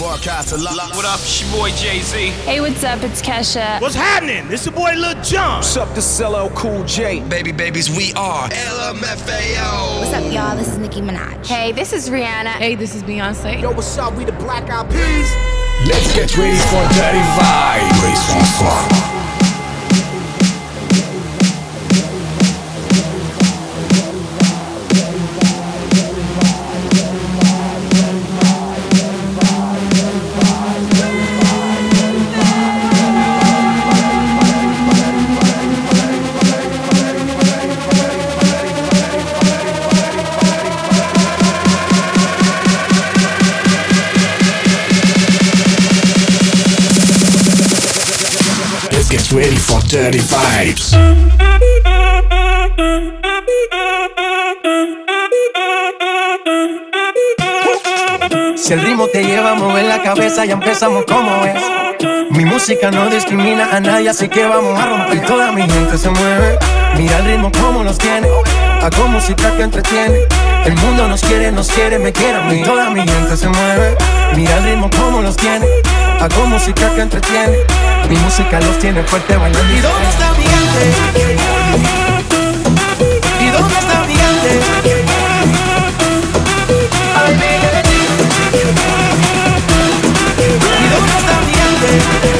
Broadcast a lot. What up, it's your boy Jay Z. Hey, what's up? It's Kesha. What's happening? This your boy Lil Jon. What's up, this is LL Cool J. Baby babies, we are LMFAO. What's up, y'all? This is Nicki Minaj. Hey, this is Rihanna. Hey, this is Beyonce. Yo, what's up? We the Black Eyed Peas. Let's get ready for Dirty Vibe. Luis François. Let's Dirty Vibes. Si el ritmo te lleva a mover la cabeza, ya empezamos como es. Mi música no discrimina a nadie, así que vamos a romper. Toda mi gente se mueve, mira el ritmo como nos tiene. Hago música que entretiene. El mundo nos quiere, nos quiere, me quiere a mí. Toda mi gente se mueve, mira el ritmo como nos tiene. Hago música que entretiene. Mi música los tiene fuerte bailando. ¿Y dónde está mi gente? ¿Y dónde está mi gente?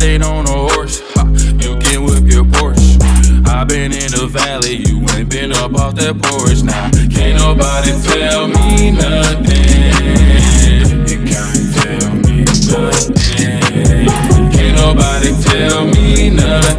Riding on a horse, ha, you can whip your Porsche. i been in the valley, you ain't been up off that porch now. Can't nobody tell me nothing. You can't tell me nothing. Can't nobody tell me nothing.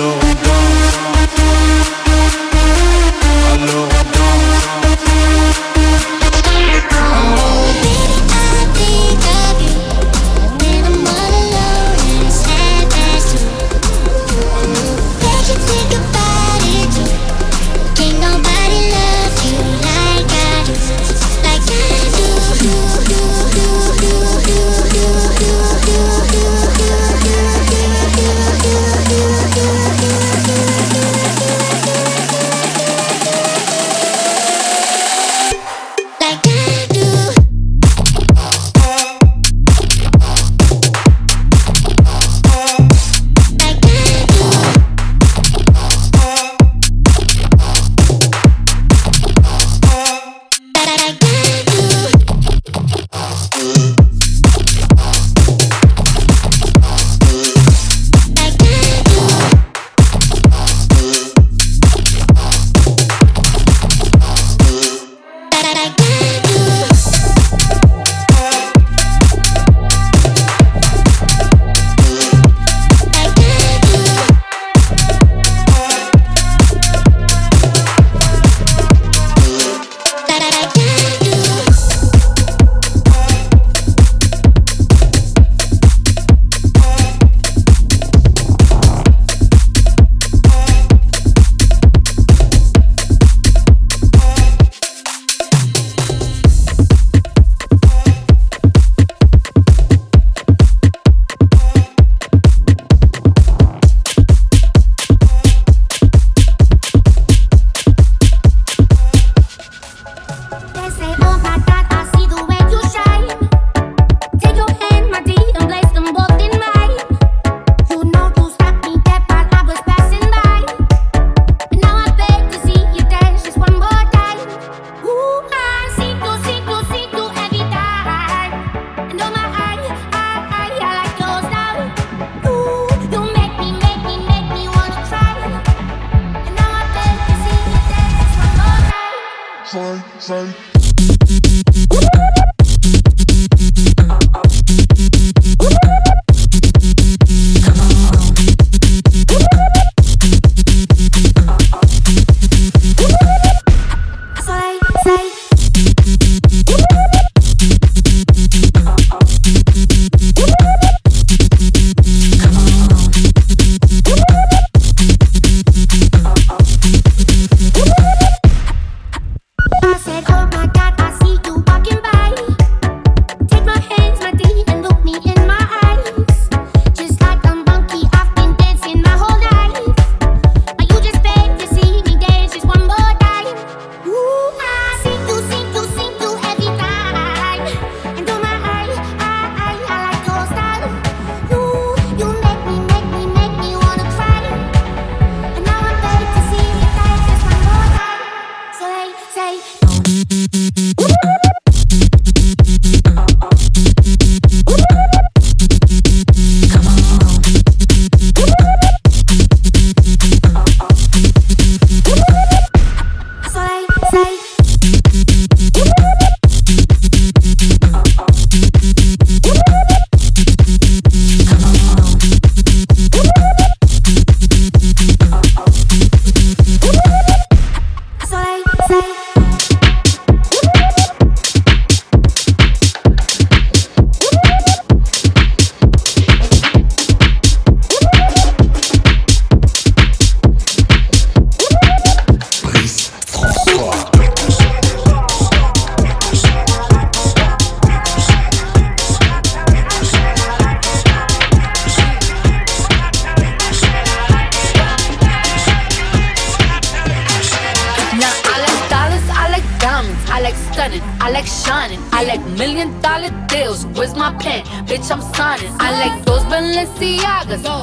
Solo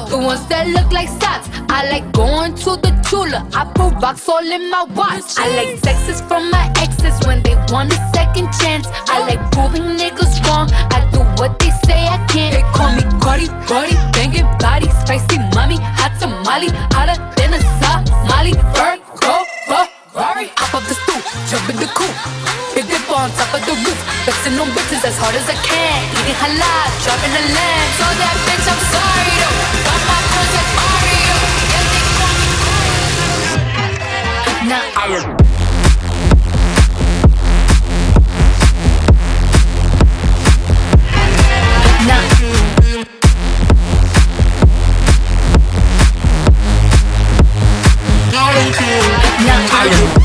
The ones that look like socks. I like going to the Tula. I put rocks all in my watch. I like texts from my exes when they want a second chance. I like proving niggas wrong. I do what they say I can't. They call me Cardi, Cardi, banging body, spicy mommy, hot tamale, hotter than a Somali. Virgo, Ferrari, hop up the jumping the coop. Big dip on top of the roof, flexing on bitches as hard as I can. Eating halal, driving a lamb. So that bitch, I'm sorry though. Got my clothes at Mario. Yeah, they call me Mario. Now I'm. Now I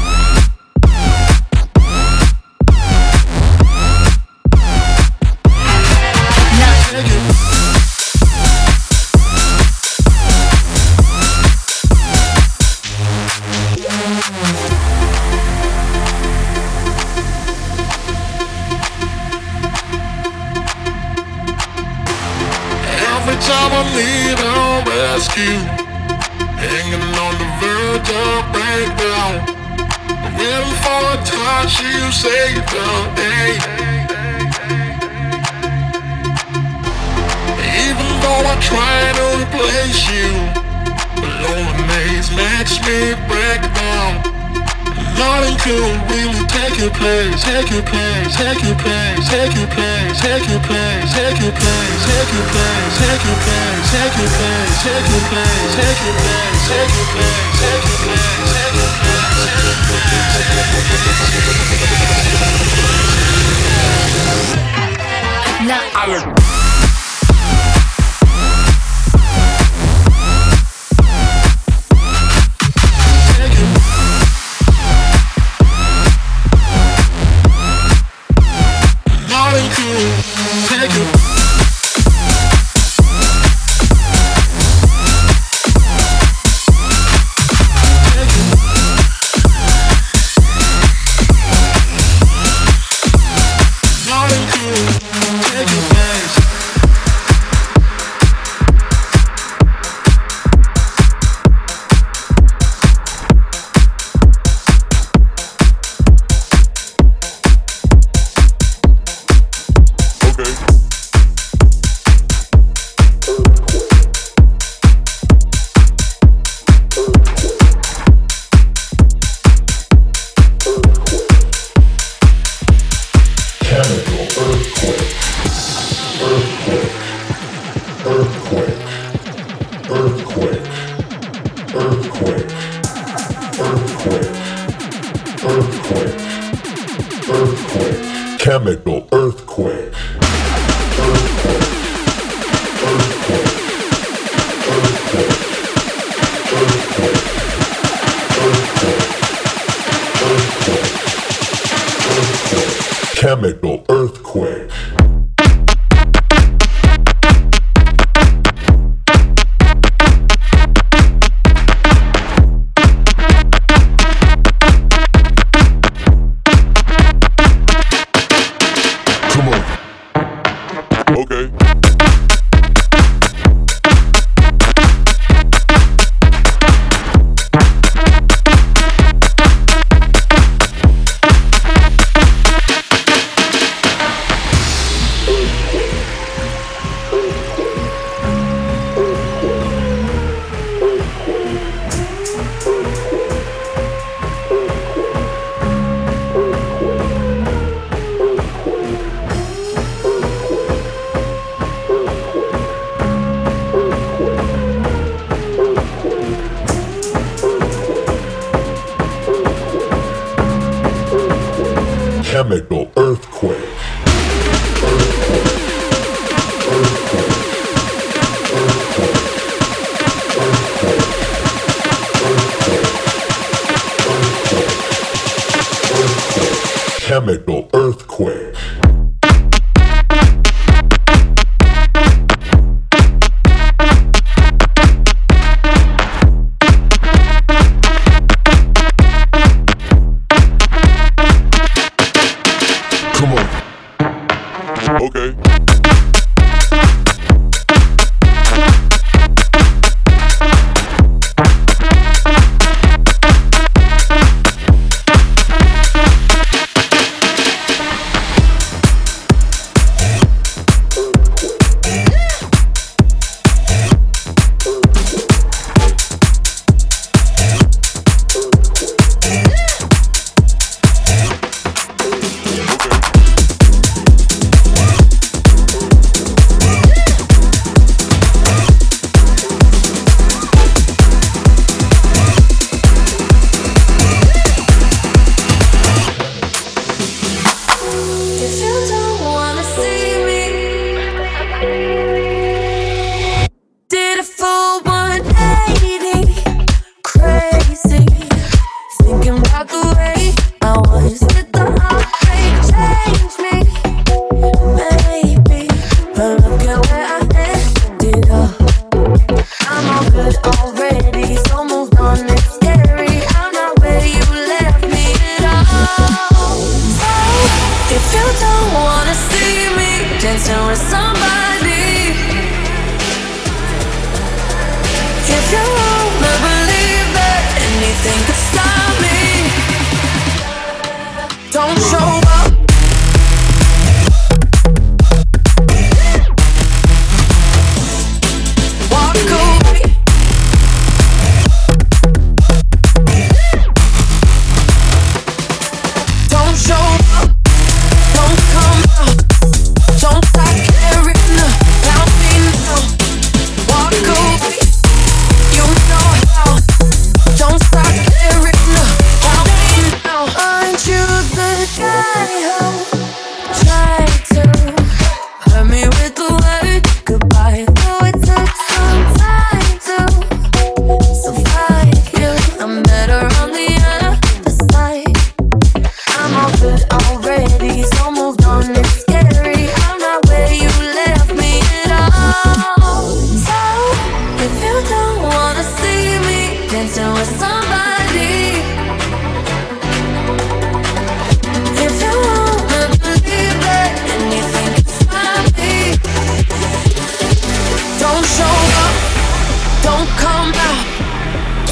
tired.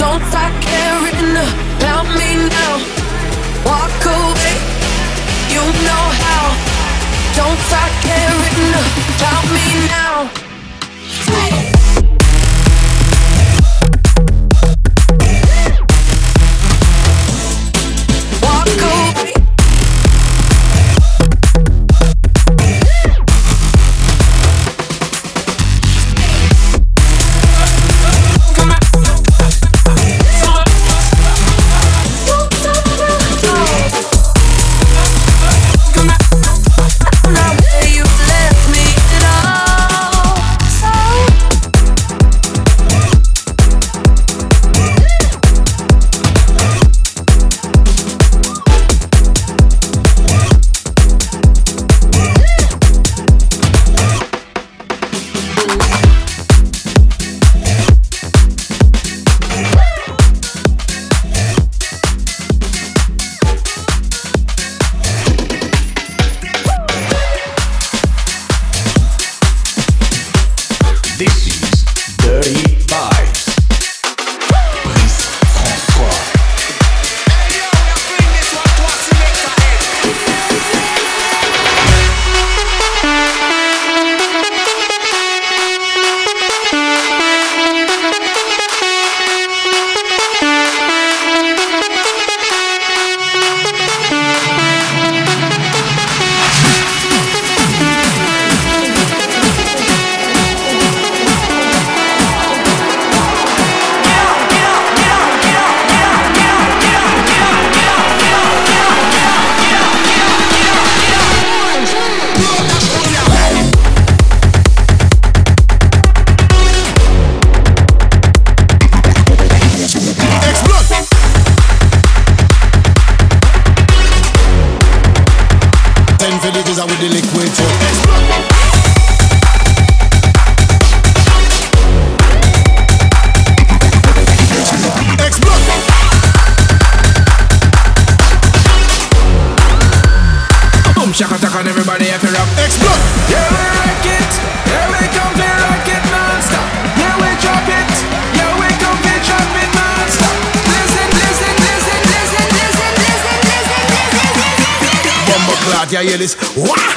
Don't stop caring about me now. Walk away, you know how. Don't stop caring about me now. playlist. Wow!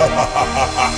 ha ha ha ha ha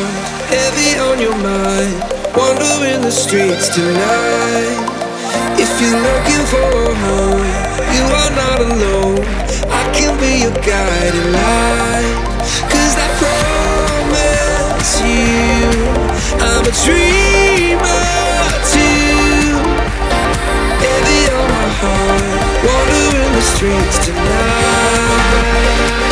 heart heavy on your mind. Wandering the streets tonight. If you're looking for a home, you are not alone. I can be your guiding light. Cause I promise you, I'm a dreamer too. Heavy on my heart, wandering the streets tonight.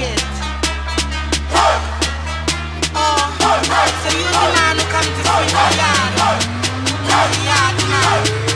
Uh-huh. so you the man who comes to spin the yard. The yard man.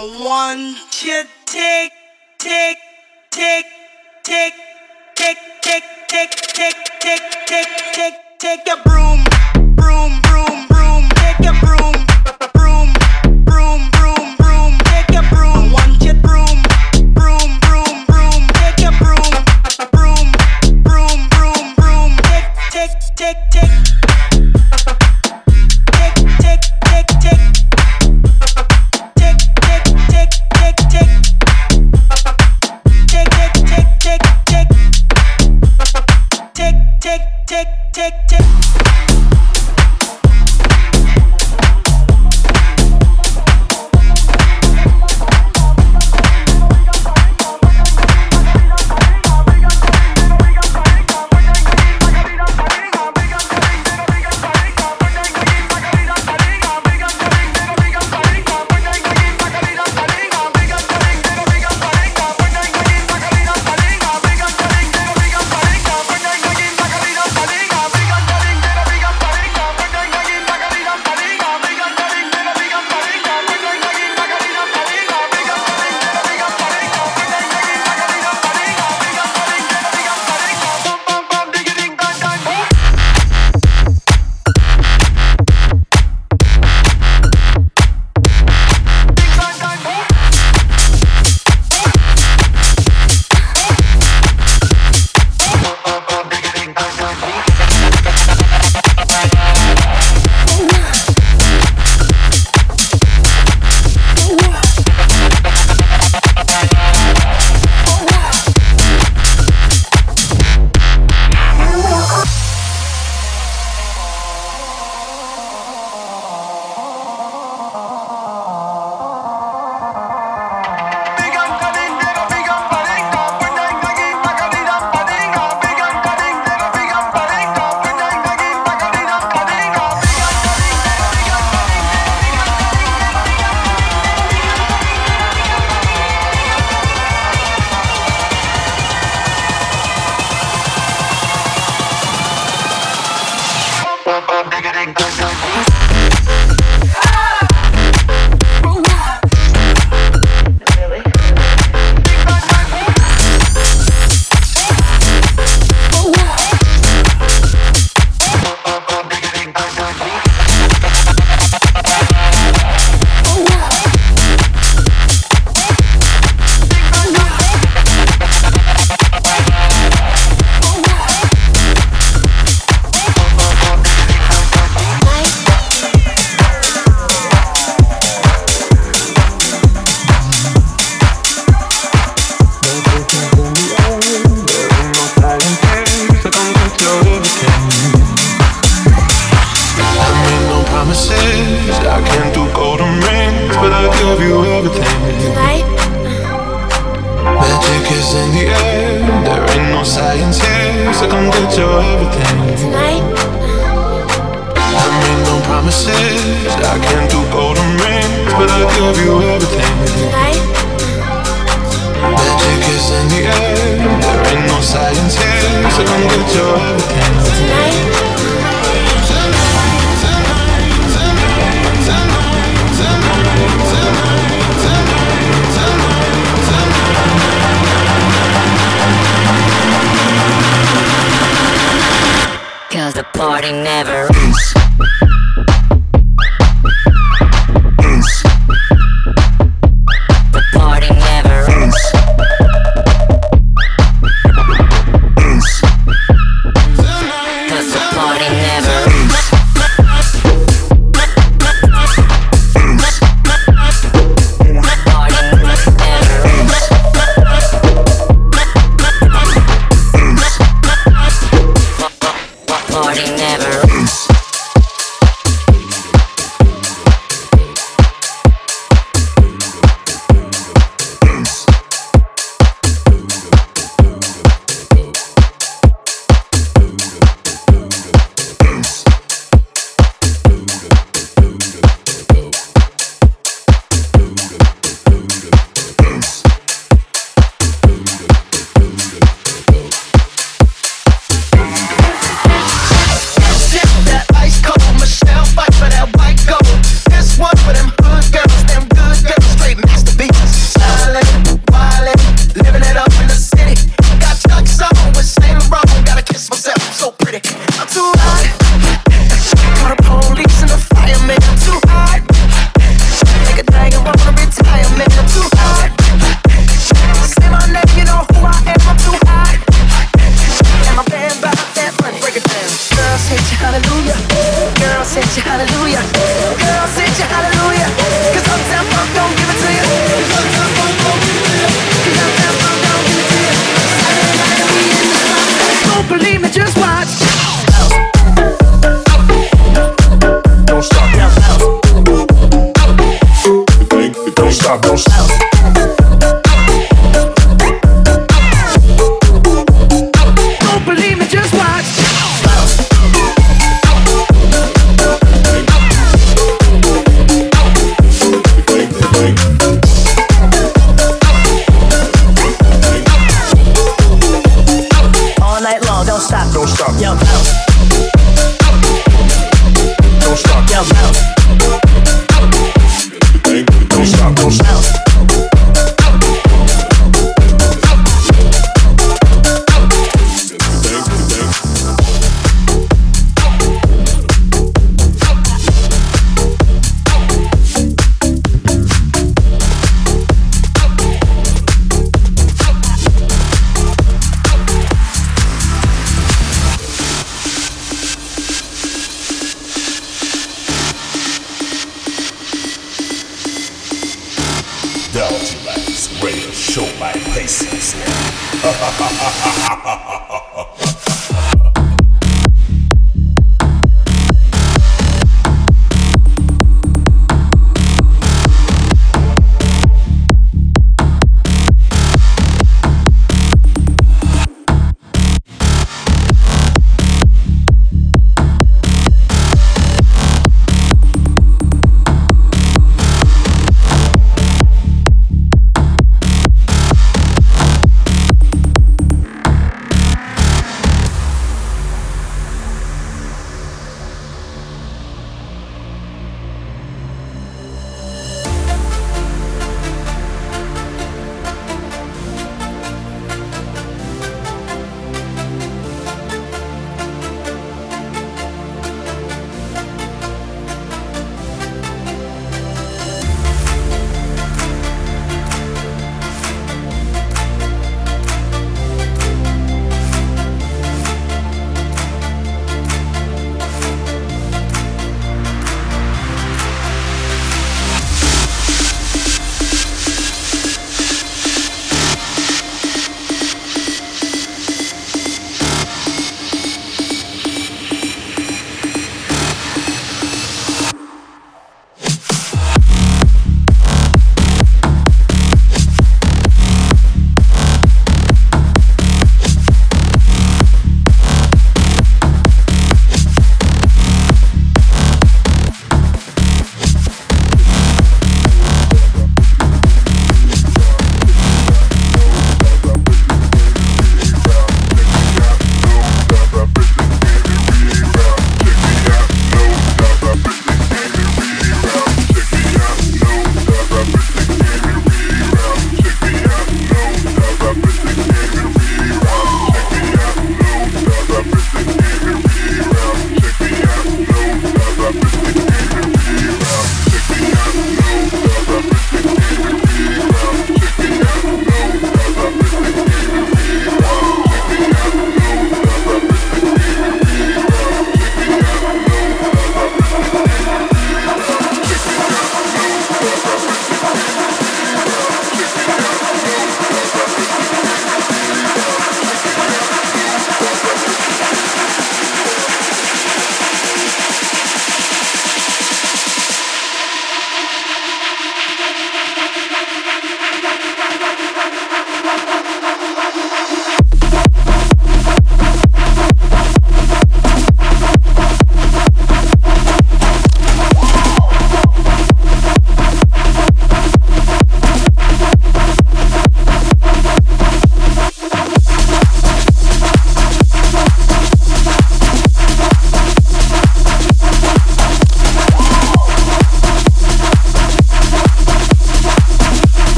I want you tick, tick, tick, tick, tick, tick, tick, tick, tick, tick, tick, take a broom, broom, broom, broom, take a broom.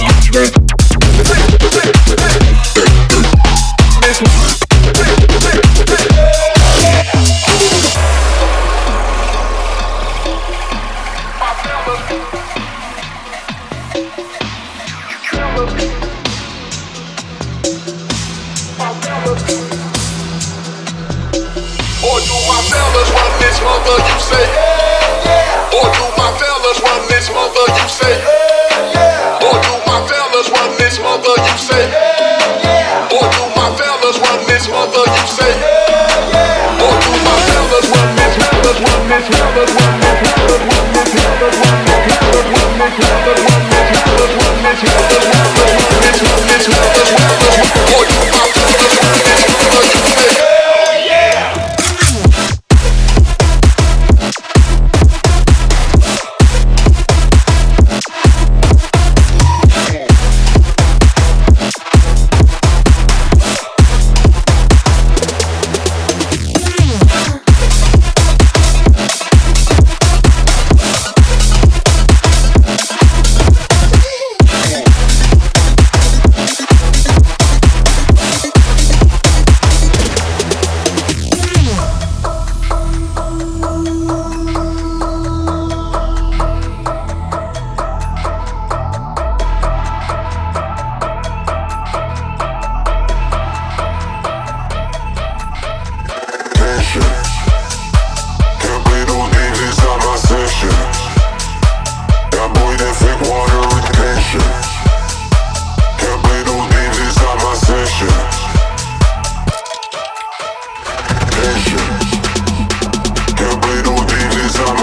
Stop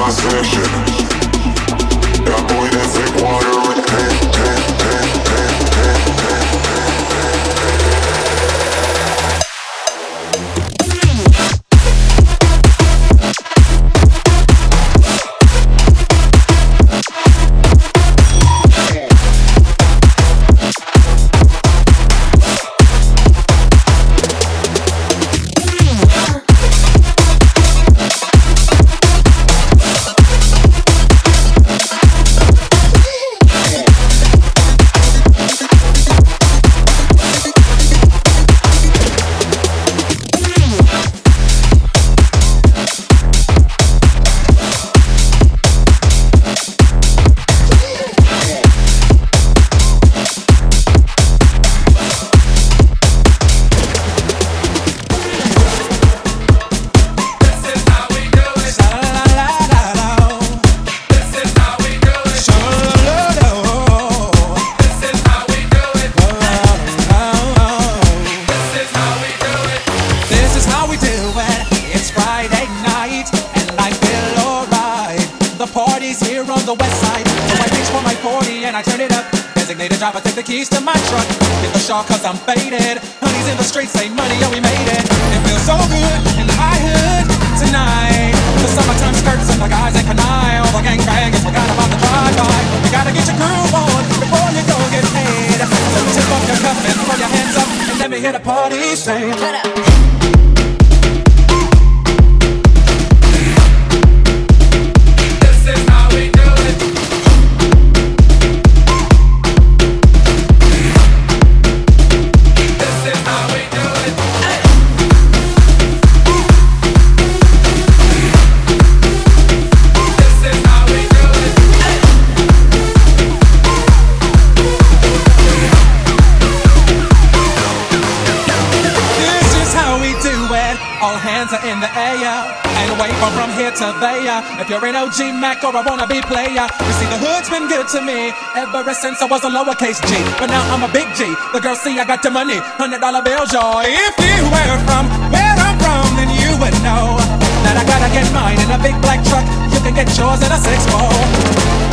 my session. There. If you're an OG Mac or a wannabe player, you see the hood's been good to me ever since I was a lowercase G. But now I'm a big G. The girls see I got the money, hundred dollar bills, y'all. If you were from where I'm from, then you would know that I gotta get mine in a big black truck. You can get yours in a six four.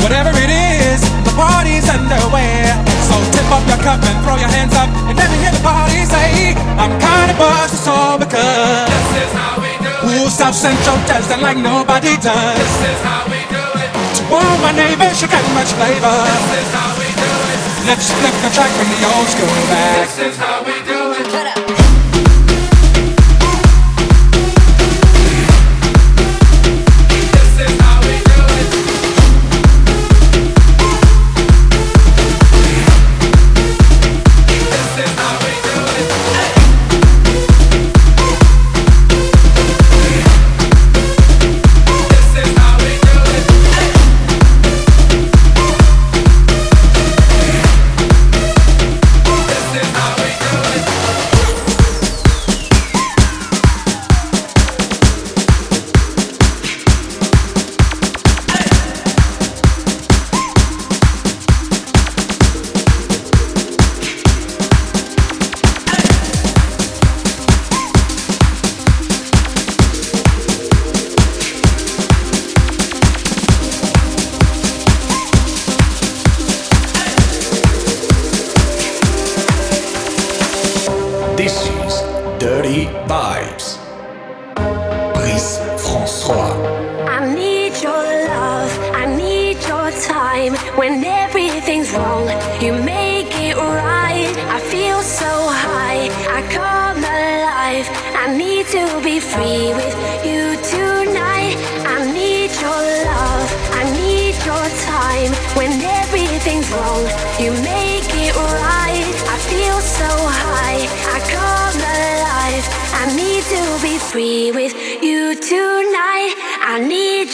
Whatever it is, the party's underway. So tip up your cup and throw your hands up and let me hear the party say, I'm kinda buzzed, it's all because this is how we do it. Ooh, South Central does it like nobody does. This is how we do it. To all my neighbors, you got much flavor. This is how we do it. Let's flip the track from the old school back. This is how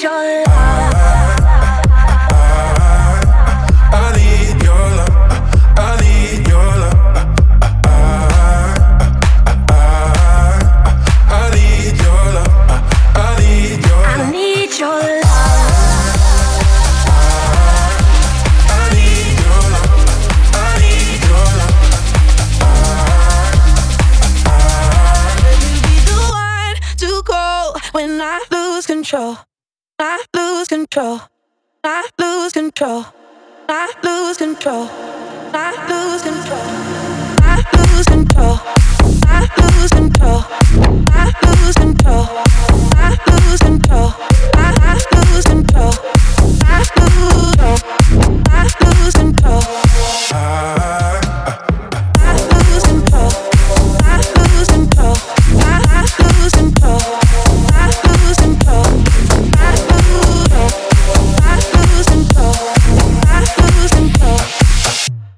your love. control. I lose control. I lose control. I lose control. I lose control. I lose control. I lose control. I lose control. I lose control. I lose control. I lose control. I lose control.